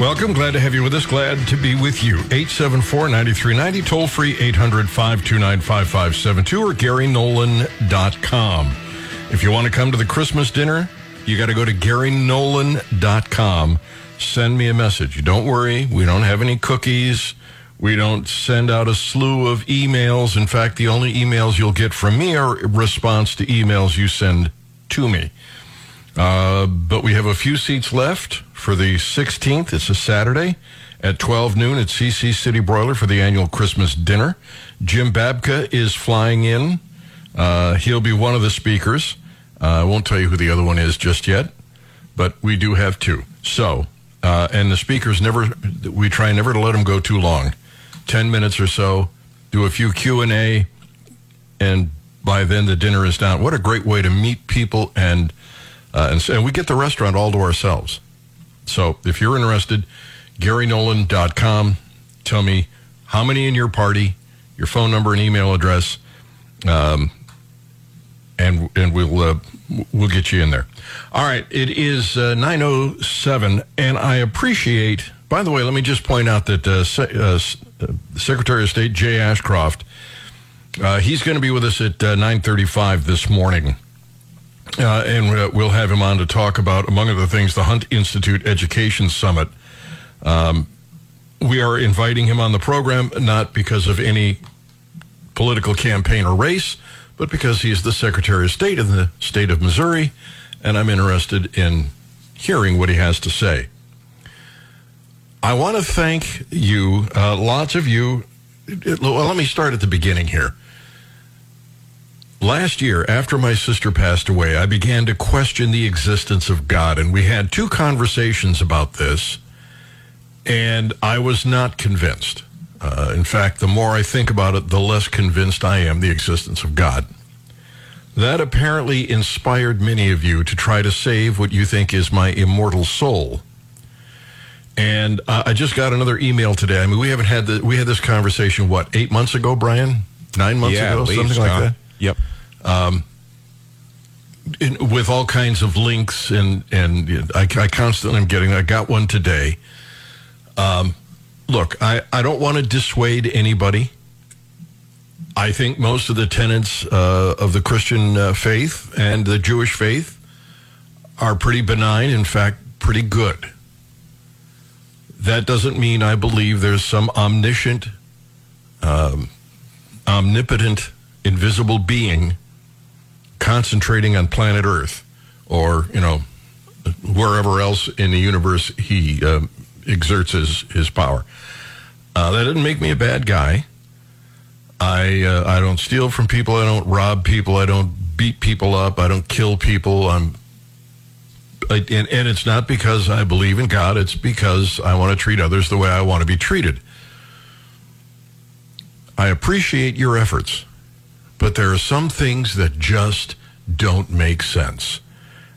Welcome. Glad to have you with us. Glad to be with you. 874-9390, toll free 800-529-5572 or GaryNolan.com. If you want to come to the Christmas dinner, you got to go to GaryNolan.com. Send me a message. Don't worry. We don't have any cookies. We don't send out a slew of emails. In fact, the only emails you'll get from me are response to emails you send to me. Uh, but we have a few seats left for the 16th. It's a Saturday at 12 noon at CC City Broiler for the annual Christmas dinner. Jim Babka is flying in. Uh, he'll be one of the speakers. Uh, I won't tell you who the other one is just yet, but we do have two. So, uh, and the speakers never, we try never to let them go too long. 10 minutes or so, do a few Q&A, and by then the dinner is down. What a great way to meet people and uh, and, and we get the restaurant all to ourselves. So if you're interested, GaryNolan.com. Tell me how many in your party, your phone number and email address, um, and and we'll uh, we'll get you in there. All right, it is uh, 9:07, and I appreciate. By the way, let me just point out that uh, Se- uh, Secretary of State Jay Ashcroft, uh, he's going to be with us at 9:35 this morning. Uh, and we'll have him on to talk about, among other things, the Hunt Institute Education Summit. Um, we are inviting him on the program not because of any political campaign or race, but because he is the Secretary of State in the state of Missouri, and I'm interested in hearing what he has to say. I want to thank you, uh, lots of you. Well, let me start at the beginning here. Last year, after my sister passed away, I began to question the existence of God, and we had two conversations about this, and I was not convinced. Uh, in fact, the more I think about it, the less convinced I am the existence of God. That apparently inspired many of you to try to save what you think is my immortal soul. And uh, I just got another email today. I mean, we haven't had the, we had this conversation what eight months ago, Brian? Nine months yeah, ago, least, something like huh? that Yep. in, with all kinds of links and and I, I constantly am getting. I got one today. Um, look, I I don't want to dissuade anybody. I think most of the tenets uh, of the Christian uh, faith and the Jewish faith are pretty benign. In fact, pretty good. That doesn't mean I believe there's some omniscient, um, omnipotent, invisible being concentrating on planet Earth or, you know, wherever else in the universe he um, exerts his, his power. Uh, that doesn't make me a bad guy. I, uh, I don't steal from people. I don't rob people. I don't beat people up. I don't kill people. I'm, I, and, and it's not because I believe in God. It's because I want to treat others the way I want to be treated. I appreciate your efforts but there are some things that just don't make sense.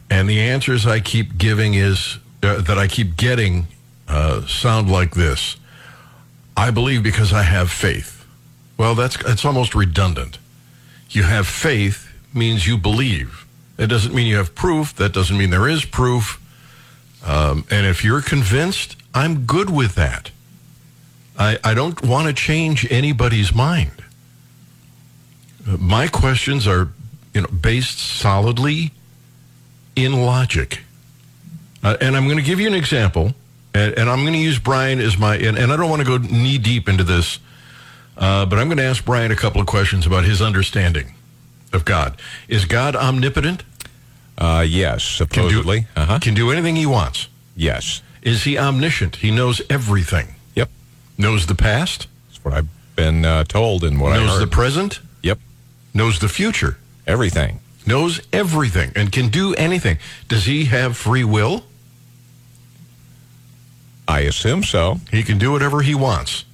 And the answers I keep giving is uh, that I keep getting uh, sound like this. I believe because I have faith. Well, that's it's almost redundant. You have faith means you believe. It doesn't mean you have proof. That doesn't mean there is proof. Um, and if you're convinced, I'm good with that. I, I don't want to change anybody's mind my questions are you know based solidly in logic uh, and i'm going to give you an example and, and i'm going to use brian as my and, and i don't want to go knee deep into this uh, but i'm going to ask brian a couple of questions about his understanding of god is god omnipotent Uh, yes, supposedly. can do, uh-huh. can do anything he wants Yes. is he omniscient he knows everything Yep. knows the past That's what I've been uh, told and what I knows the present. Knows the future Everything. knows everything and can do anything. Does he have free will? I assume so. He can do whatever he wants.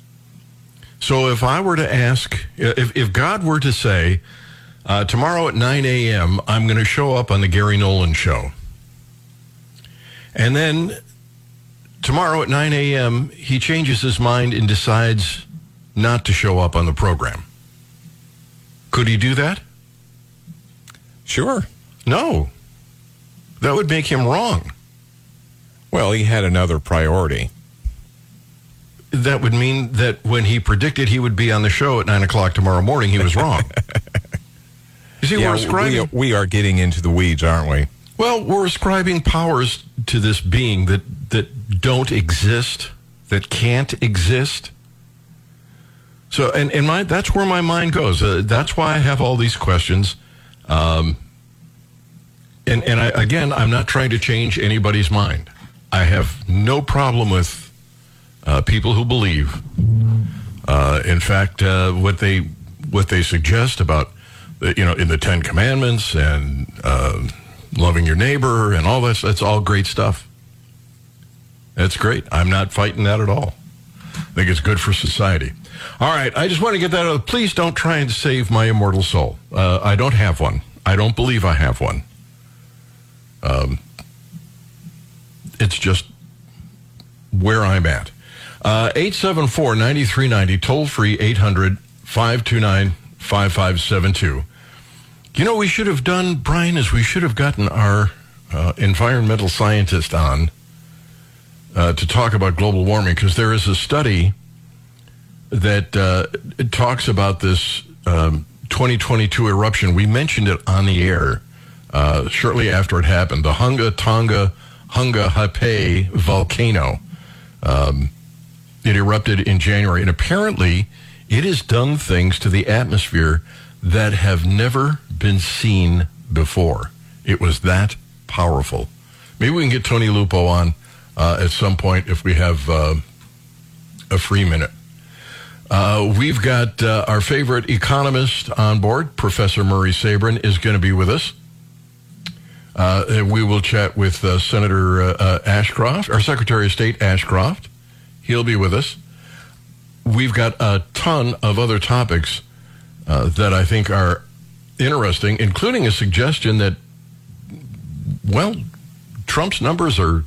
So if I were to ask, if, if God were to say, uh, tomorrow at 9 a.m., I'm going to show up on the Gary Nolan show. And then tomorrow at 9 a.m., he changes his mind and decides not to show up on the program. Could he do that? Sure. No. That would make him wrong. Well, he had another priority. that would mean that when he predicted he would be on the show at nine o'clock tomorrow morning, he was wrong. you see, we're ascribing. we, we are getting into the weeds, aren't we? Well, we're ascribing powers to this being that that don't exist, that can't exist. So, and and my that's where my mind goes. Uh, that's why I have all these questions. Um, and and I, again, I'm not trying to change anybody's mind. I have no problem with uh, people who believe. Uh, in fact, uh, what they what they suggest about you know in the Ten Commandments and uh, loving your neighbor and all this that's all great stuff. That's great. I'm not fighting that at all. I think it's good for society. All right, I just want to get that out. Please don't try and save my immortal soul. Uh, I don't have one. I don't believe I have one. Um, it's just where I'm at. Uh, 874 9390, toll free 800 529 5572. You know, we should have done, Brian, is we should have gotten our uh, environmental scientist on uh, to talk about global warming because there is a study that uh, talks about this um, 2022 eruption. We mentioned it on the air uh, shortly after it happened. The Hunga Tonga Hunga Ha'apai volcano. Um, it erupted in January, and apparently it has done things to the atmosphere that have never been seen before. It was that powerful. Maybe we can get Tony Lupo on uh, at some point if we have uh, a free minute. Uh, we've got uh, our favorite economist on board, Professor Murray Sabrin, is going to be with us. Uh, we will chat with uh, Senator uh, Ashcroft, our Secretary of State Ashcroft. He'll be with us. We've got a ton of other topics that I think are interesting, including a suggestion that, well, Trump's numbers are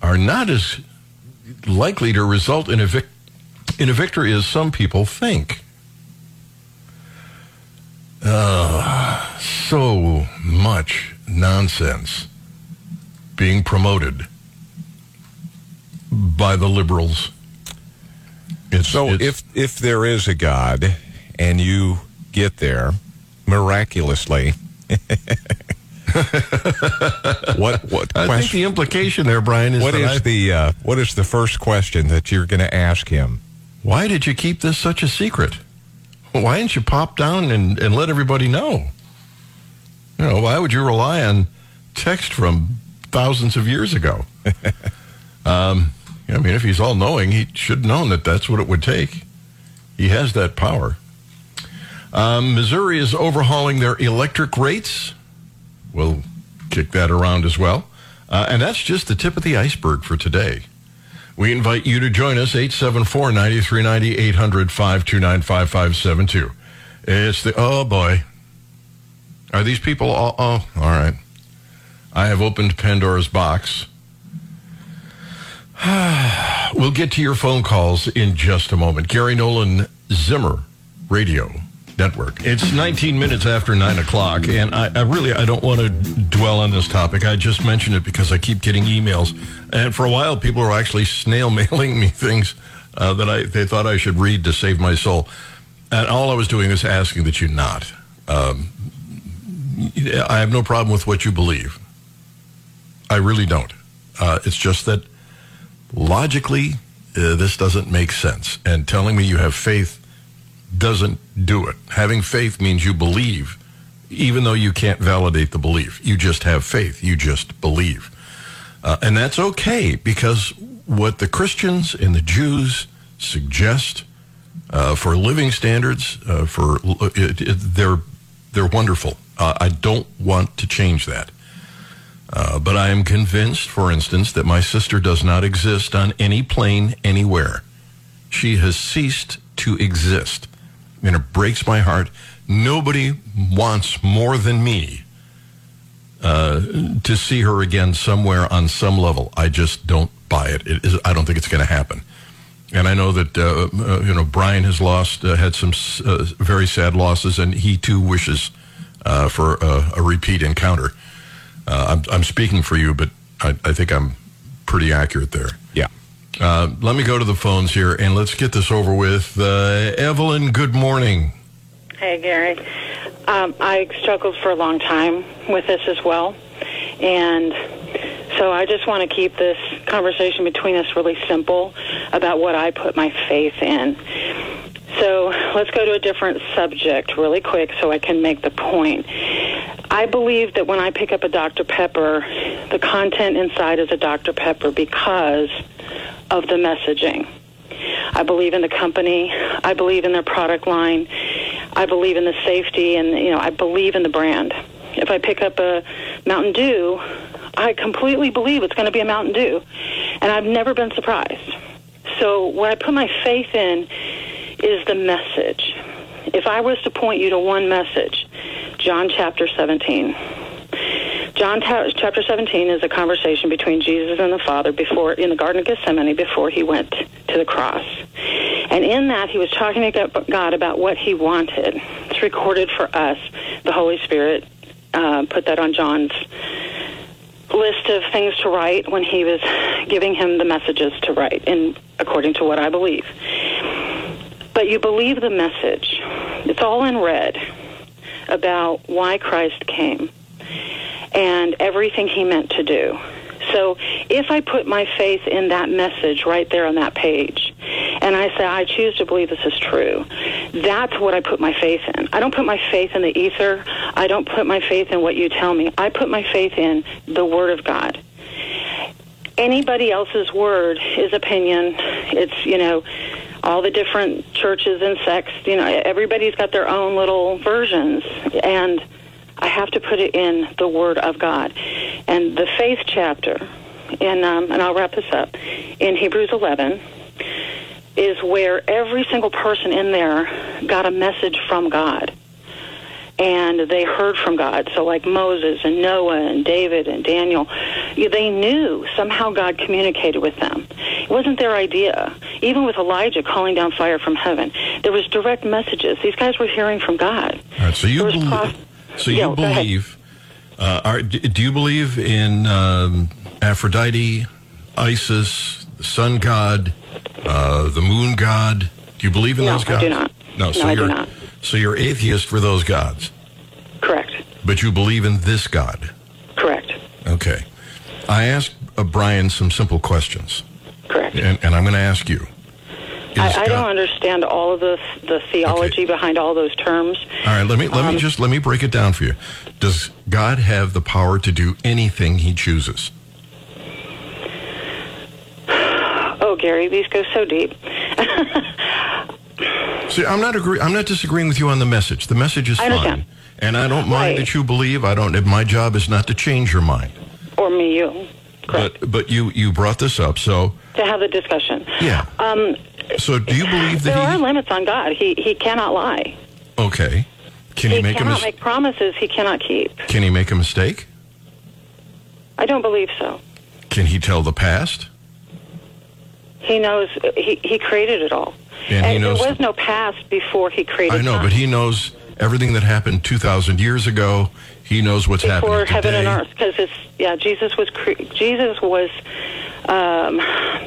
are not as likely to result in a vic- in a victory as some people think. Uh, so much nonsense being promoted by the liberals. It's, So it's- if if there is a God and you get there miraculously, what what I think the implication there, Brian, is What that is I- the uh, what is the first question that you're going to ask him? Why did you keep this such a secret? Why didn't you pop down and, and let everybody know? You know, why would you rely on text from thousands of years ago? um, I mean, if he's all knowing, he should have known that that's what it would take. He has that power. Um, Missouri is overhauling their electric rates. We'll kick that around as well. Uh, and that's just the tip of the iceberg for today. We invite you to join us, 874 9390 800 529 5572. It's the, oh boy. Are these people all, oh, all right. I have opened Pandora's box. we'll get to your phone calls in just a moment. Gary Nolan Zimmer Radio Network. It's 19 minutes after 9 o'clock, and I, I really I don't want to dwell on this topic. I just mentioned it because I keep getting emails, and for a while people were actually snail mailing me things uh, that I they thought I should read to save my soul, and all I was doing is asking that you not. Um, I have no problem with what you believe. I really don't. Uh, it's just that logically, uh, this doesn't make sense. And telling me you have faith doesn't do it. Having faith means you believe, even though you can't validate the belief. You just have faith. You just believe. Uh, and that's okay because what the Christians and the Jews suggest uh, for living standards, uh, for it, it, they're they're wonderful. Uh, I don't want to change that. Uh, but I am convinced, for instance, that my sister does not exist on any plane anywhere. She has ceased to exist. And it breaks my heart. Nobody wants more than me uh, to see her again somewhere on some level. I just don't buy it. it is, I don't think it's going to happen. And I know that uh, uh, you know Brian has lost, uh, had some uh, very sad losses, and he too wishes uh, for a, a repeat encounter. I'm, I'm speaking for you, but I, I think I'm pretty accurate there. Yeah. Uh, let me go to the phones here and let's get this over with. Uh, Evelyn, good morning. Hey, Gary. Um, I struggled for a long time with this as well. And so I just want to keep this conversation between us really simple about what I put my faith in. So let's go to a different subject really quick so I can make the point. I believe that when I pick up a Dr. Pepper, the content inside is a Dr. Pepper because of the messaging. I believe in the company. I believe in their product line. I believe in the safety and, you know, I believe in the brand. If I pick up a Mountain Dew, I completely believe it's going to be a Mountain Dew. And I've never been surprised. So what I put my faith in is the message. If I was to point you to one message, John chapter 17. John chapter 17 is a conversation between Jesus and the Father before in the Garden of Gethsemane before he went to the cross. And in that, he was talking to God about what he wanted. It's recorded for us. The Holy Spirit uh, put that on John's list of things to write when he was giving him the messages to write, in according to what I believe. But you believe the message. It's all in red about why Christ came and everything he meant to do. So if I put my faith in that message right there on that page, and I say, I choose to believe this is true, that's what I put my faith in. I don't put my faith in the ether. I don't put my faith in what you tell me. I put my faith in the Word of God. Anybody else's word is opinion. It's, you know, all the different churches and sects, you know, everybody's got their own little versions. And I have to put it in the Word of God. And the faith chapter, in, um, and I'll wrap this up, in Hebrews 11, is where every single person in there got a message from God. And they heard from God. So, like Moses and Noah and David and Daniel, they knew somehow God communicated with them. It wasn't their idea. Even with Elijah calling down fire from heaven, there was direct messages. These guys were hearing from God. All right, so you believe. prof- So you Yeah, believe? Uh, are, do you believe in um, Aphrodite, Isis, the sun god, uh, the moon god? Do you believe in No, those I gods? do not. No, so No, I do not. so you're atheist for those gods, Correct. but you believe in this God. Correct. Okay. I asked uh, Brian some simple questions, Correct. and, and I'm going to ask you. I, I don't understand all of the the theology behind all those terms. All right, let me let Um, me just let me break it down for you. Does God have the power to do anything He chooses? Oh, Gary, these go so deep. See, I'm not agree. I'm not disagreeing with you on the message. The message is fine, and I don't mind Right. that you believe. I don't. My job is not to change your mind. or me, you. Correct. But but you you brought this up, so to have the discussion. yeah. Um, So do you believe that there are limits on God. He he cannot lie. Okay. Can he, He make a cannot mis- make promises he cannot keep. Can he make a mistake? I don't believe so. Can he tell the past? He knows. He he created it all. And he knows- there was no past before he created. It. I know, time. but he knows everything that happened 2,000 years ago. He knows what's before happening heaven and earth because it's yeah Jesus was cre- Jesus was um,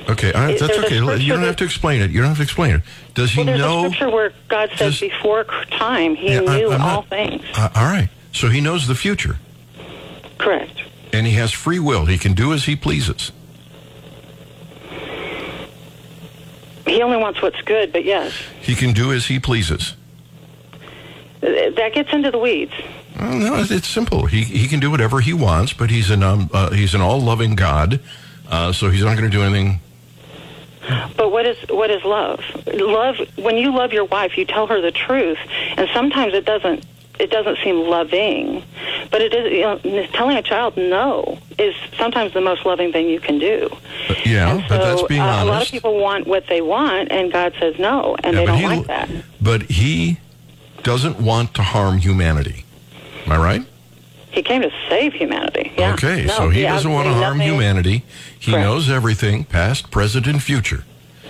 Okay, all right, that's okay. You don't have to explain it. You don't have to explain it. Does he well there's know? a scripture where God says before time he Yeah, knew I'm all not- things Uh, all right. So he knows the future, correct and he has free will. He can do as he pleases. he only wants what's good but yes He can do as he pleases. that gets into the weeds Well, no, it's- simple. He he can do whatever he wants, but he's an um, uh, he's an all loving God, uh, so he's not going to do anything. but what is what is love love when you love your wife you tell her the truth and sometimes it doesn't it doesn't seem loving but it is you know, telling a child no is sometimes the most loving thing you can do But, yeah, And but that's being uh, honest. A lot of people want what they want, and God says no, and Yeah, they don't he- like that. But he doesn't want to harm humanity. Am I right? He came to save humanity. Yeah. Okay, No, so he doesn't want to harm nothing- humanity. He Correct. knows everything, past, present, and future.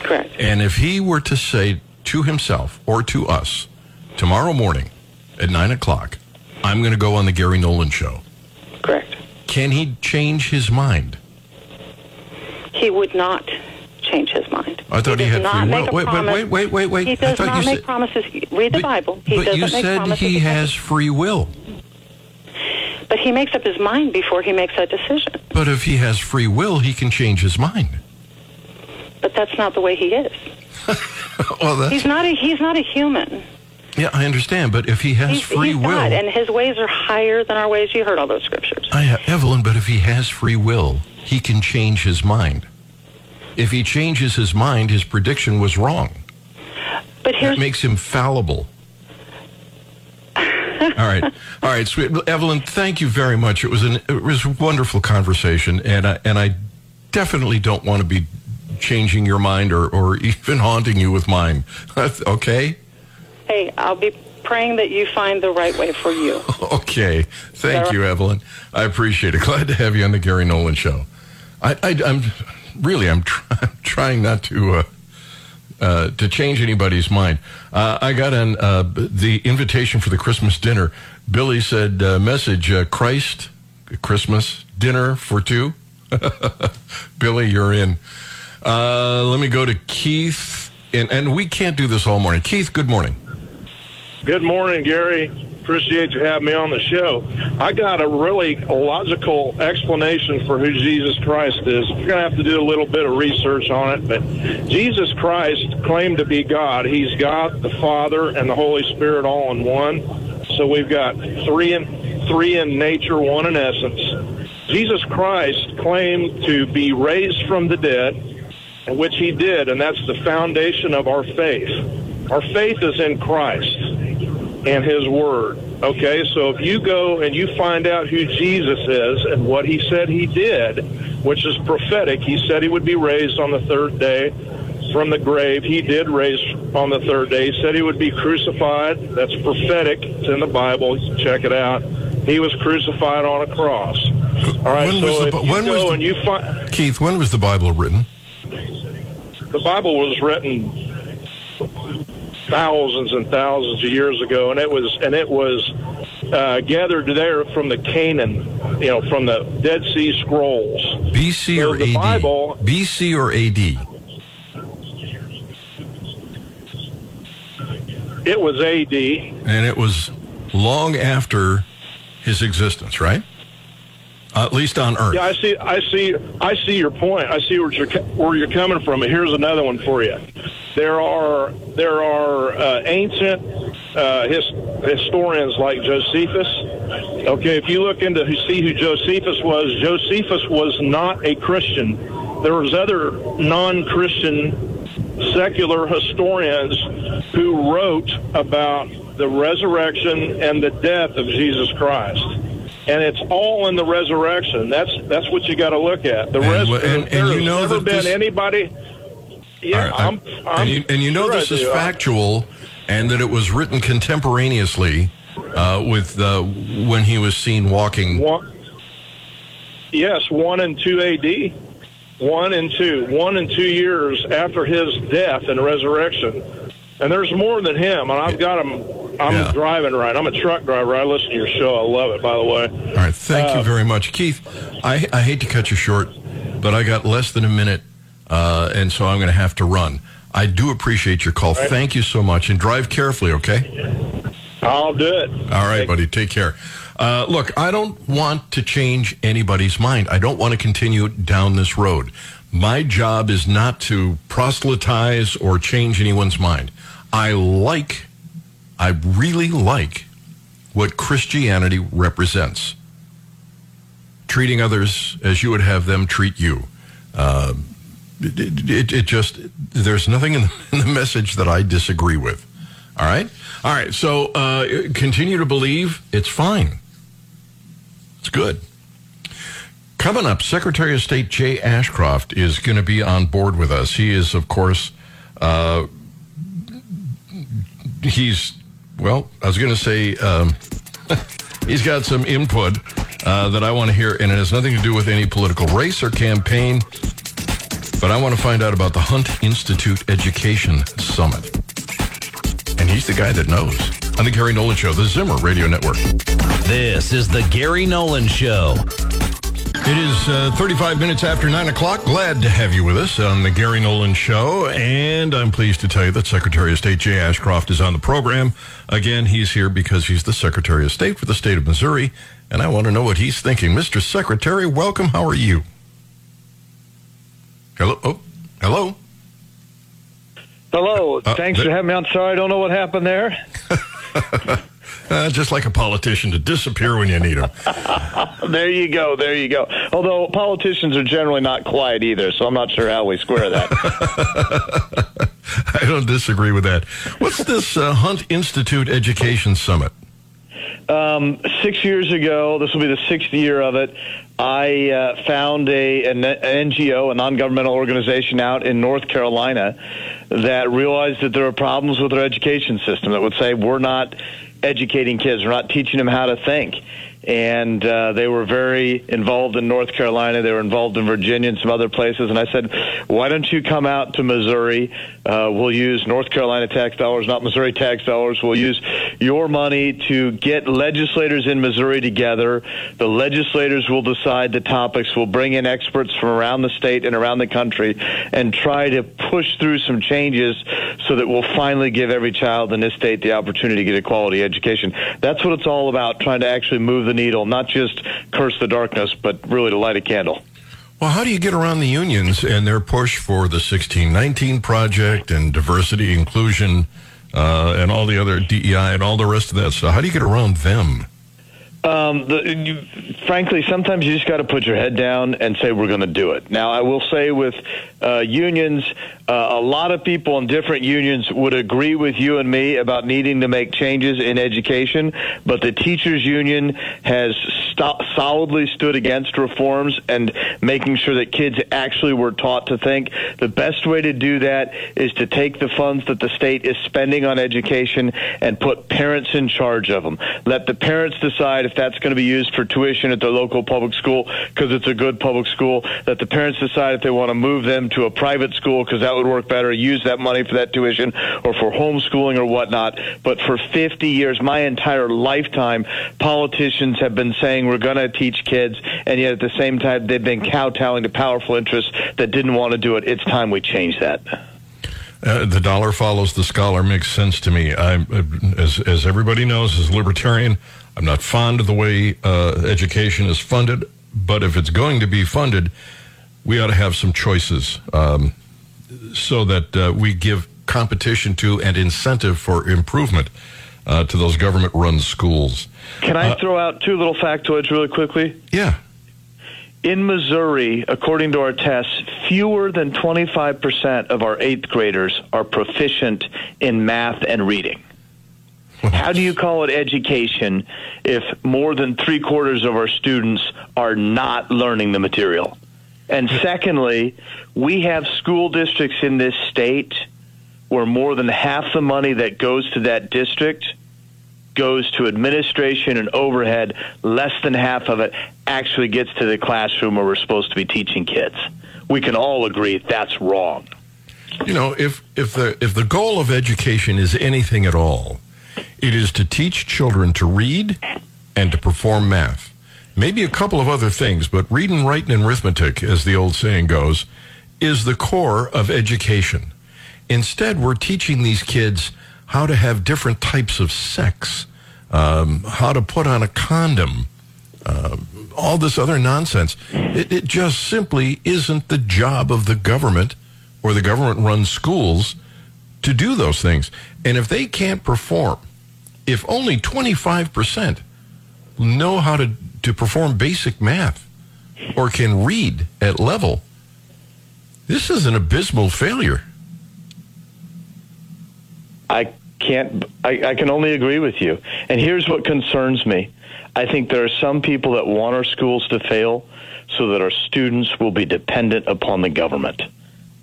Correct. And if he were to say to himself or to us tomorrow morning at nine o'clock, I'm going to go on the Gary Nolan show, Correct. can he change his mind? He would not change his mind. I thought he, does had not free will. Wait, wait, wait, wait, wait. He does not make said- promises. Read the But- Bible. He but doesn't you make said he has free will. But he makes up his mind before he makes that decision. But if he has free will, he can change his mind. But that's not the way he is. Well, that's He's not a he's not a human. yeah, I understand. But if he has He's, free he's will, God, and his ways are higher than our ways. You heard all those scriptures. I, Evelyn, but if he has free will, he can change his mind. If he changes his mind, his prediction was wrong. But here's That makes him fallible. All right, all right, sweet Evelyn. Thank you very much. It was an it was a wonderful conversation, and I, and I definitely don't want to be changing your mind or or even haunting you with mine. okay, hey, I'll be praying that you find the right way for you. okay. Thank you, Evelyn. I appreciate it. Glad to have you on the Gary Nolan show. I, I am really I'm, try, I'm trying not to. Uh, uh, to change anybody's mind. Uh, I got an uh, the invitation for the Christmas dinner. Billy said, uh, "Message uh, Christ Christmas dinner for two. Billy, you're in. Uh, let me go to Keith, and and we can't do this all morning. Keith, good morning. Good morning, Gary. Appreciate you having me on the show. I got a really logical explanation for who Jesus Christ is. You're going to have to do a little bit of research on it, but Jesus Christ claimed to be God. He's God, the Father, and the Holy Spirit all in one. So we've got three in three in nature, one in essence. Jesus Christ claimed to be raised from the dead, which he did, and that's the foundation of our faith. Our faith is in Christ and his word. Okay, so if you go and you find out who Jesus is and what he said he did, which is prophetic, he said he would be raised on the third day from the grave. He did raise on the third day. He said he would be crucified. That's prophetic. It's in the Bible. Check it out. He was crucified on a cross. All right, When was so the- if you when was the- and you find Keith, when was the Bible written? the Bible was written thousands and thousands of years ago, and it was and it was uh, gathered there from the Canaan, you know, from the Dead Sea Scrolls. BC So or the AD? Bible- BC or AD? It was A.D. And it was long after his existence, right? At least on Earth. Yeah, I see. I see. I see your point. I see where you're where you're coming from. Here's another one for you. There are there are uh, ancient uh, his, historians like Josephus. Okay, if you look into who see who Josephus was, Josephus was not a Christian. There was other non-Christian secular historians who wrote about the resurrection and the death of Jesus Christ. And it's all in the resurrection. That's that's what you got to look at. The And res- wh- and- and you know never that been this- anybody. Yeah, right, I'm, I'm, and, you, and you know sure this is factual, and that it was written contemporaneously uh, with uh, when he was seen walking. One, yes, one and two A.D. One and two, one and two years after his death and resurrection. And there's more than him. And I've got him. I'm Yeah. driving right. I'm a truck driver. I listen to your show. I love it. By the way. All right, thank you very much, Keith. I, I hate to cut you short, but I got less than a minute, uh, and so I'm going to have to run. I do appreciate your call. Thank you so much, and drive carefully, okay? I'll do it. All right, buddy. Take care. Uh, look, I don't want to change anybody's mind. I don't want to continue down this road. My job is not to proselytize or change anyone's mind. I like, I really like what Christianity represents. Treating others as you would have them treat you. Uh, it, it, it just, there's nothing in the, in the message that I disagree with. All right? All right. So uh, continue to believe it's fine. It's good. Coming up, Secretary of State Jay Ashcroft is going to be on board with us. He is, of course, uh, he's, well, I was going to say, um, he's got some input uh, that I want to hear, and it has nothing to do with any political race or campaign, but I want to find out about the Hunt Institute Education Summit. And he's the guy that knows. On the Gary Nolan Show, the Zimmer Radio Network. This is the Gary Nolan Show. It is uh, 35 minutes after 9 o'clock. Glad to have you with us on the Gary Nolan Show. And I'm pleased to tell you that Secretary of State Jay Ashcroft is on the program. Again, he's here because he's the Secretary of State for the state of Missouri. And I want to know what he's thinking. Mr. Secretary, welcome. How are you? Hello? Oh, hello? Hello. Uh, Thanks th- for having me on. Sorry, I don't know what happened there. Uh, just like a politician to disappear when you need him. There you go. There you go. Although politicians are generally not quiet either, so I'm not sure how we square that. I don't disagree with that. What's this uh, Hunt Institute Education Summit? um, six years ago, this will be the sixth year of it. I uh, found a an NGO, a non-governmental organization out in North Carolina, that realized that there are problems with our education system. That would say we're not educating kids, we're not teaching them how to think. And uh, they were very involved in North Carolina. They were involved in Virginia and some other places. And I said, "Why don't you come out to Missouri? Uh, we'll use North Carolina tax dollars, not Missouri tax dollars. We'll use your money to get legislators in Missouri together. The legislators will decide the topics. We'll bring in experts from around the state and around the country and try to push through some changes so that we'll finally give every child in this state the opportunity to get a quality education. That's what it's all about, trying to actually move the needle, not just curse the darkness, but really to light a candle. Well, how do you get around the unions and their push for the 1619 project and diversity, inclusion, uh, and all the other DEI and all the rest of that stuff? How do you get around them? Um, the, you, frankly, sometimes you just got to put your head down and say we're going to do it. Now, I will say with uh, unions, uh, a lot of people in different unions would agree with you and me about needing to make changes in education, but the teachers union has solidly stood against reforms and making sure that kids actually were taught to think. The best way to do that is to take the funds that the state is spending on education and put parents in charge of them. Let the parents decide if that's going to be used for tuition at their local public school because it's a good public school. Let the parents decide if they want to move them to a private school because that would work better. Use that money for that tuition or for homeschooling or whatnot. But for 50 years, my entire lifetime, politicians have been saying we're going to teach kids, and yet at the same time, they've been kowtowing to powerful interests that didn't want to do it. It's time we change that. Uh, the dollar follows the scholar makes sense to me. I'm, uh, as, as everybody knows, as a libertarian, I'm not fond of the way uh, education is funded, but if it's going to be funded, we ought to have some choices um, so that uh, we give competition to and incentive for improvement uh, to those government run schools. Can I throw out two little factoids really quickly? Yeah. In Missouri, according to our tests, fewer than 25% of our eighth graders are proficient in math and reading. How do you call it education if more than three quarters of our students are not learning the material? And secondly, we have school districts in this state where more than half the money that goes to that district goes to administration and overhead. Less than half of it actually gets to the classroom where we're supposed to be teaching kids. We can all agree that's wrong. You know, if if the if the goal of education is anything at all, it is to teach children to read and to perform math. Maybe a couple of other things, but reading, writing, and arithmetic, as the old saying goes, is the core of education. Instead, we're teaching these kids how to have different types of sex, um, how to put on a condom, uh, all this other nonsense. It, it just simply isn't the job of the government or the government run schools to do those things. And if they can't perform, if only 25% know how to, to perform basic math or can read at level, this is an abysmal failure. I can't. I, I can only agree with you. And here's what concerns me. I think there are some people that want our schools to fail so that our students will be dependent upon the government.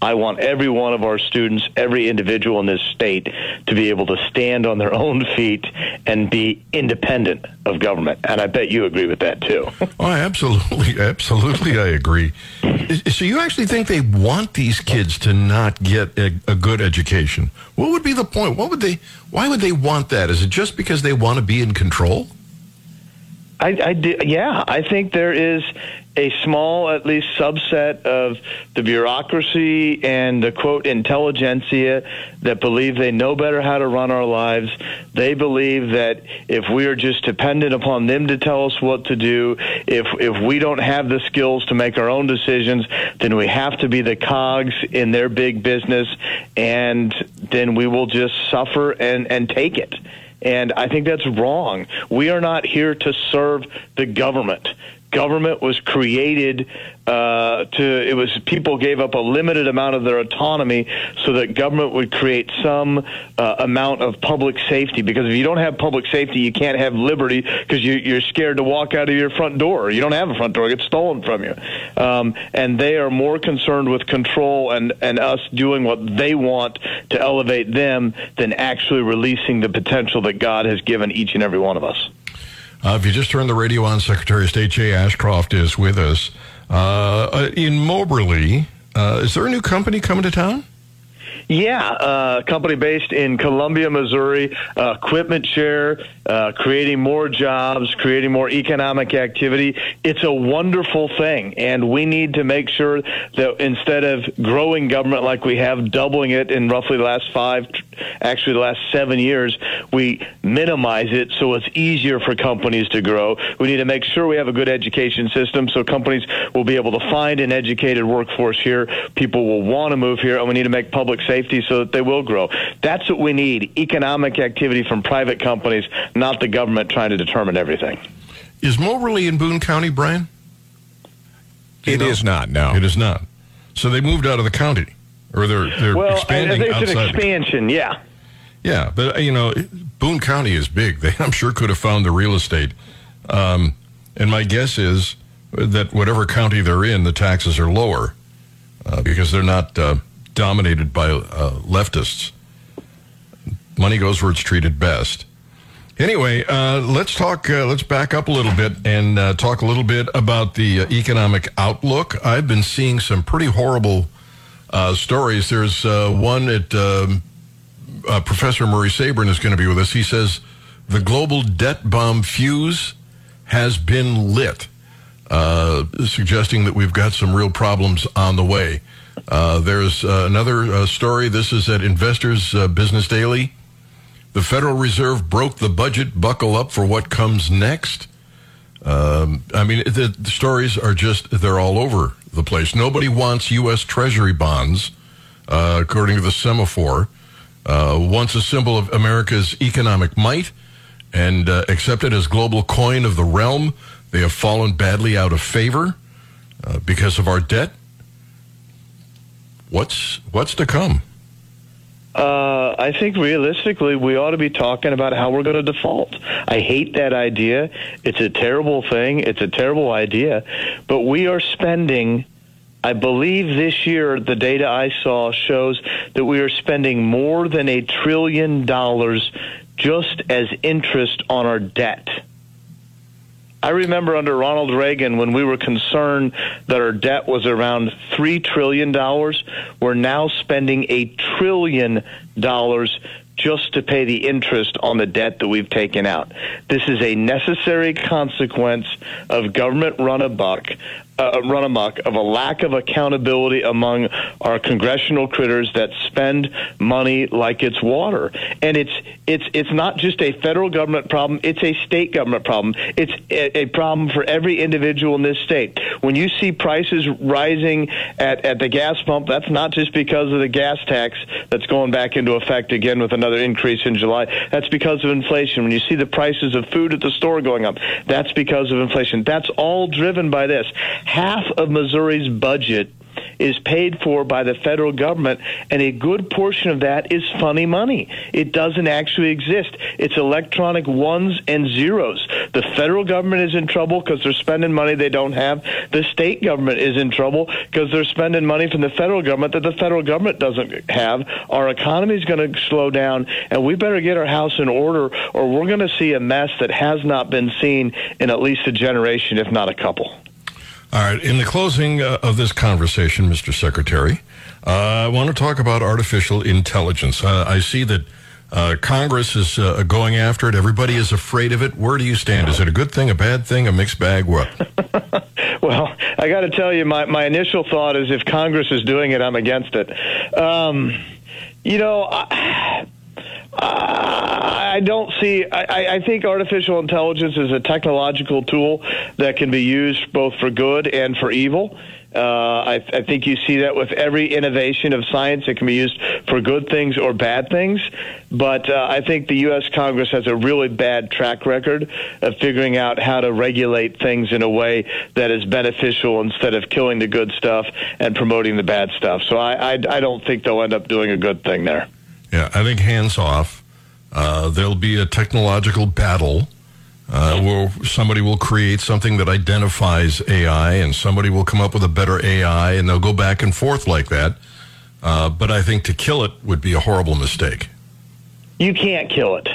I want every one of our students, every individual in this state, to be able to stand on their own feet and be independent of government. And I bet you agree with that too. Oh, absolutely, absolutely, I agree. So you actually think they want these kids to not get a, a good education? What would be the point? What would they? Why would they want that? Is it just because they want to be in control? I, I do, yeah, I think there is a small, at least, subset of the bureaucracy and the quote intelligentsia that believe they know better how to run our lives. They believe that if we are just dependent upon them to tell us what to do, if if we don't have the skills to make our own decisions, then we have to be the cogs in their big business, and then we will just suffer and and take it. And I think that's wrong. We are not here to serve the government government was created uh, to it was people gave up a limited amount of their autonomy so that government would create some uh, amount of public safety. Because if you don't have public safety you can't have liberty because you, you're scared to walk out of your front door. You don't have a front door it gets stolen from you. Um, and they are more concerned with control and, and us doing what they want to elevate them than actually releasing the potential that God has given each and every one of us. Uh, if you just turned the radio on, Secretary of State Jay Ashcroft is with us. Uh, in Moberly, uh, is there a new company coming to town? Yeah, uh, company based in Columbia, Missouri, uh, equipment share, uh, creating more jobs, creating more economic activity. It's a wonderful thing, and we need to make sure that instead of growing government like we have, doubling it in roughly the last five, actually the last seven years, we minimize it so it's easier for companies to grow. We need to make sure we have a good education system so companies will be able to find an educated workforce here. People will want to move here, and we need to make public safety so that they will grow. That's what we need economic activity from private companies, not the government trying to determine everything. Is Moberly in Boone County, Brian? It is not, no. It is not. So they moved out of the county, or they're they're well, expanding it's outside. an the- expansion, yeah. Yeah, but uh, you know, Boone County is big. They, I'm sure, could have found the real estate. Um, and my guess is that whatever county they're in, the taxes are lower uh, because they're not uh, dominated by uh, leftists. Money goes where it's treated best. Anyway, uh, let's talk. Uh, let's back up a little bit and uh, talk a little bit about the uh, economic outlook. I've been seeing some pretty horrible uh, stories. There's uh, one at um, Professor Murray Sabrin is going to be with us. He says the global debt bomb fuse has been lit, suggesting that we've got some real problems on the way. There's another story. This is at Investors Business Daily. The Federal Reserve broke the budget. Buckle up for what comes next. Um, I mean, the, the stories are just, they're all over the place. Nobody wants U.S. Treasury bonds, uh, according to the Semafor. Uh, once a symbol of America's economic might and uh, accepted as global coin of the realm, they have fallen badly out of favor uh, because of our debt. What's what's to come? Uh, I think realistically, we ought to be talking about how we're going to default. I hate that idea. It's a terrible thing. It's a terrible idea. But we are spending, I believe this year, the data I saw shows that we are spending more than a trillion dollars just as interest on our debt. I remember under Ronald Reagan when we were concerned that our debt was around $3 trillion. We're now spending a trillion dollars just to pay the interest on the debt that we've taken out. This is a necessary consequence of government run amok, uh, run amok of a lack of accountability among our congressional critters that spend money like it's water. And it's it's it's not just a federal government problem; it's a state government problem. It's a, a problem for every individual in this state. When you see prices rising at at the gas pump, that's not just because of the gas tax that's going back into effect again with another increase in July. That's because of inflation. When you see the prices of food at the store going up, that's because of inflation. That's all driven by this. Half of Missouri's budget is paid for by the federal government, and a good portion of that is funny money. It doesn't actually exist. It's electronic ones and zeros. The federal government is in trouble because they're spending money they don't have. The state government is in trouble because they're spending money from the federal government that the federal government doesn't have. Our economy is going to slow down, and we better get our house in order, or we're going to see a mess that has not been seen in at least a generation, if not a couple. All right. In the closing uh, of this conversation, Mr. Secretary, uh, I want to talk about artificial intelligence. Uh, I see that uh, Congress is uh, going after it. Everybody is afraid of it. Where do you stand? Is it a good thing, a bad thing, a mixed bag? What? Well, I got to tell you, my, my initial thought is if Congress is doing it, I'm against it. Um, you know, I, I don't see. I, I think artificial intelligence is a technological tool that can be used both for good and for evil. Uh, I, I think you see that with every innovation of science. It can be used for good things or bad things. But uh, I think the U.S. Congress has a really bad track record of figuring out how to regulate things in a way that is beneficial instead of killing the good stuff and promoting the bad stuff. So I, I, I don't think they'll end up doing a good thing there. Yeah, I think hands off. Uh, there'll be a technological battle uh, where somebody will create something that identifies AI and somebody will come up with a better AI and they'll go back and forth like that. Uh, but I think to kill it would be a horrible mistake. You can't kill it.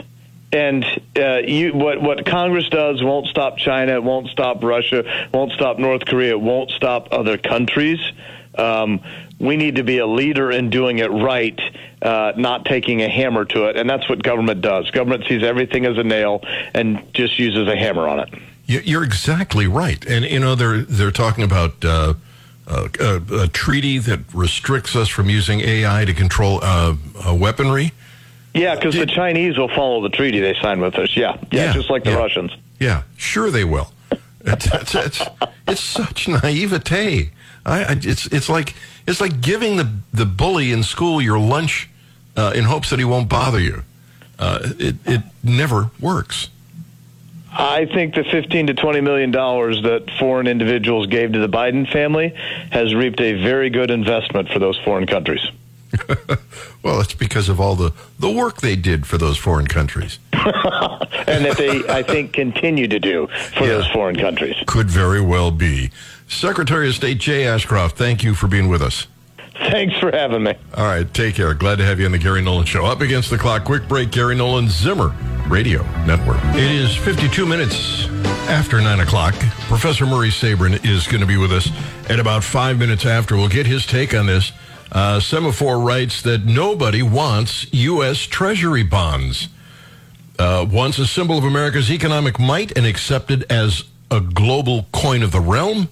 And uh, you, what what Congress does won't stop China, it won't stop Russia, won't stop North Korea, it won't stop other countries. Um, we need to be a leader in doing it right, uh, not taking a hammer to it. And that's what government does. Government sees everything as a nail and just uses a hammer on it. You're exactly right. And, you know, they're, they're talking about uh, uh, a, a, treaty that restricts us from using AI to control uh, weaponry. Yeah, because the Chinese will follow the treaty they signed with us. Yeah, yeah, yeah just like the yeah. Russians. Yeah, sure they will. it's, it's, it's, it's such naivete. I, I, it's it's like it's like giving the the bully in school your lunch uh, in hopes that he won't bother you. Uh, it it never works. I think the 15 to 20 million dollars that foreign individuals gave to the Biden family has reaped a very good investment for those foreign countries. well, it's because of all the, the work they did for those foreign countries. and that they, I think, continue to do for yeah. those foreign countries. Could very well be. Secretary of State Jay Ashcroft, thank you for being with us. Thanks for having me. All right, take care. Glad to have you on the Gary Nolan Show. Up against the clock, quick break. Gary Nolan Zimmer Radio Network. It is 52 minutes after 9 o'clock. Professor Murray Sabrin is going to be with us at about five minutes after. We'll get his take on this. Uh, Semafor writes that nobody wants U.S. Treasury bonds. Uh, once a symbol of America's economic might and accepted as a global coin of the realm,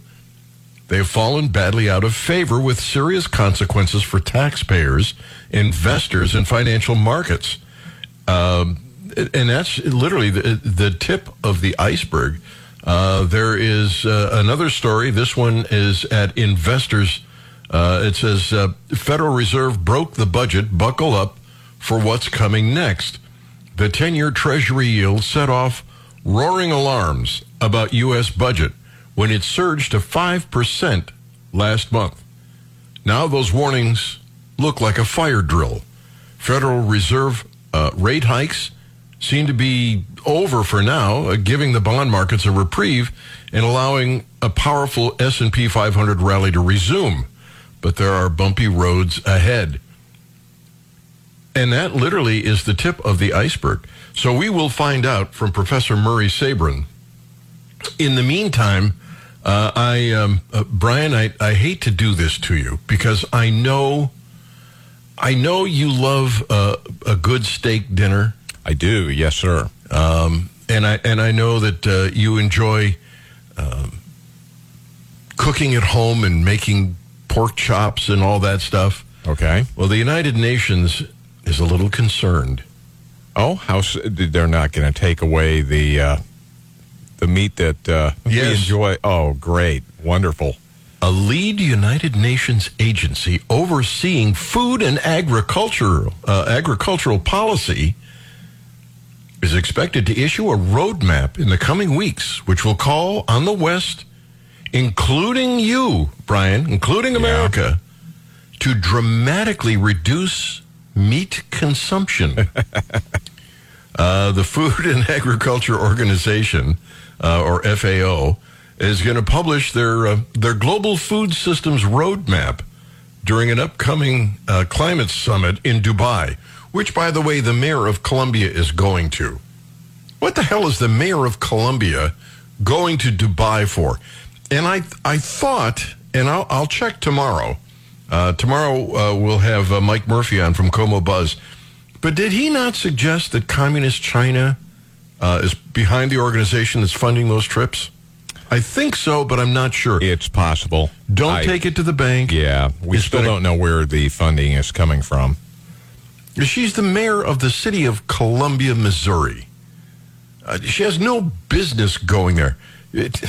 they have fallen badly out of favor with serious consequences for taxpayers, investors, and financial markets. Um, and that's literally the, the tip of the iceberg. Uh, there is uh, another story. This one is at investors uh, it says uh, Federal Reserve broke the budget. Buckle up for what's coming next. The 10 year Treasury yield set off roaring alarms about U.S. budget when it surged to 5% last month. Now those warnings look like a fire drill. Federal Reserve uh, rate hikes seem to be over for now, uh, giving the bond markets a reprieve and allowing a powerful S&P 500 rally to resume but there are bumpy roads ahead. And that literally is the tip of the iceberg. So we will find out from Professor Murray Sabrin. In the meantime, uh, I, um, uh, Brian, I, I hate to do this to you because I know, I know you love uh, a good steak dinner. I do, yes, sir. Um, and I and I know that uh, you enjoy um, cooking at home and making pork chops and all that stuff. Okay. Well, the United Nations is a little concerned. Oh, how they're not going to take away the uh, the meat that uh, yes. we enjoy? Oh, great, wonderful. A lead United Nations agency overseeing food and agriculture uh, agricultural policy is expected to issue a roadmap in the coming weeks, which will call on the West including you, Brian, including America, yeah. to dramatically reduce meat consumption. uh, the Food and Agriculture Organization, uh, or FAO, is going to publish their uh, their global food systems roadmap during an upcoming uh, climate summit in Dubai, which, by the way, the mayor of Columbia is going to. What the hell is the mayor of Columbia going to Dubai for? And I I thought, and I'll, I'll check tomorrow. Uh, tomorrow uh, we'll have uh, Mike Murphy on from Como Buzz. But did he not suggest that Communist China uh, is behind the organization that's funding those trips? I think so, but I'm not sure. It's possible. Don't I- take it to the bank. Yeah, we It's still don't know where the funding is coming from. She's the mayor of the city of Columbia, Missouri. Uh, she has no business going there. It,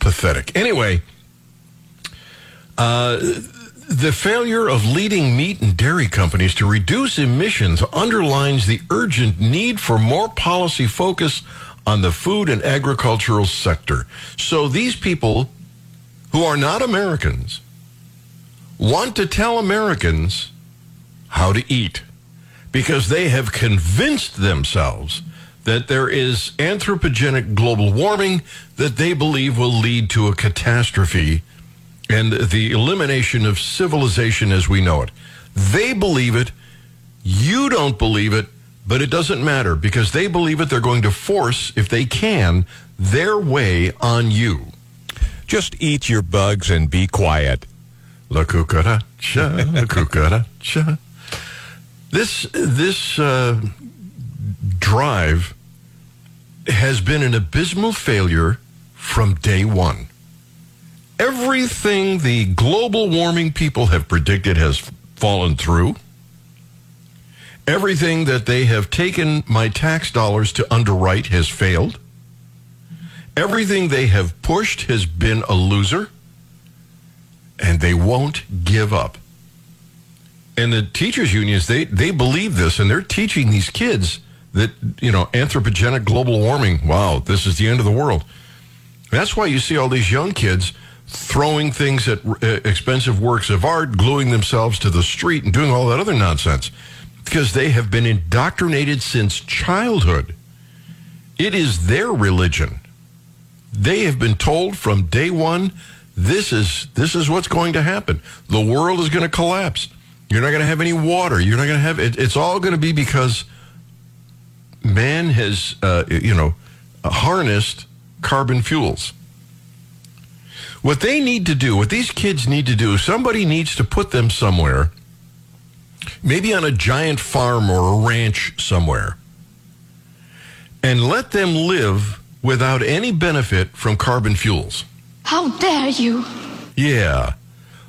pathetic. Anyway, uh, the failure of leading meat and dairy companies to reduce emissions underlines the urgent need for more policy focus on the food and agricultural sector. So these people who are not Americans want to tell Americans how to eat because they have convinced themselves that there is anthropogenic global warming that they believe will lead to a catastrophe and the elimination of civilization as we know it. They believe it. You don't believe it, but it doesn't matter because they believe it. They're going to force, if they can, their way on you. Just eat your bugs and be quiet. La cucaracha, la cucaracha. This this uh, drive has been an abysmal failure from day one. Everything the global warming people have predicted has fallen through. Everything that they have taken my tax dollars to underwrite has failed. Everything they have pushed has been a loser and they won't give up. And the teachers unions, they, they believe this, and they're teaching these kids that, you know, anthropogenic global warming, wow, this is the end of the world. That's why you see all these young kids throwing things at uh, expensive works of art, gluing themselves to the street, and doing all that other nonsense because they have been indoctrinated since childhood. It is their religion. They have been told from day one this is this is what's going to happen. The world is going to collapse. You're not going to have any water. You're not going to have it. It's all going to be because man has, uh, you know, harnessed carbon fuels. What they need to do, what these kids need to do, somebody needs to put them somewhere, maybe on a giant farm or a ranch somewhere, and let them live without any benefit from carbon fuels. How dare you? Yeah.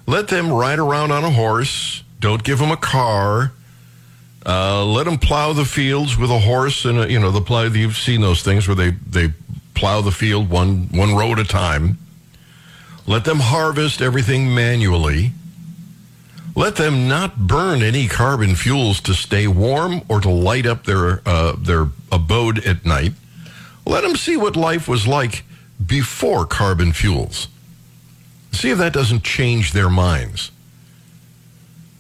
Let them ride around on a horse. Don't give them a car. Uh, let them plow the fields with a horse and a, you know the plow. You've seen those things where they they plow the field one one row at a time. Let them harvest everything manually. Let them not burn any carbon fuels to stay warm or to light up their uh, their abode at night. Let them see what life was like before carbon fuels. See if that doesn't change their minds.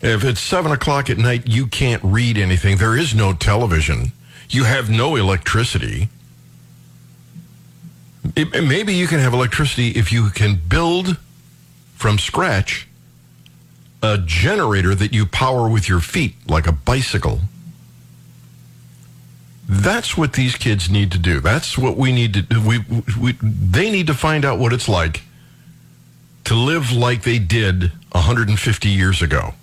If it's seven o'clock at night, you can't read anything. There is no television. You have no electricity. It- maybe you can have electricity if you can build from scratch a generator that you power with your feet, like a bicycle. That's what these kids need to do. That's what we need to do. We, we, they need to find out what it's like to live like they did 150 years ago.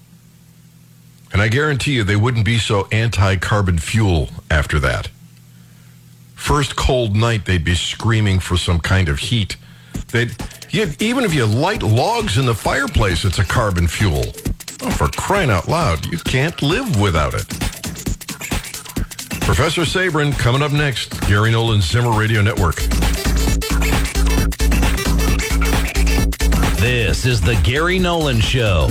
And I guarantee you they wouldn't be so anti carbon fuel after that. First cold night, they'd be screaming for some kind of heat. They'd, you, even if you light logs in the fireplace, it's a carbon fuel. Oh, for crying out loud, you can't live without it. Professor Sabrin coming up next. Gary Nolan Zimmer Radio Network. This is the Gary Nolan Show.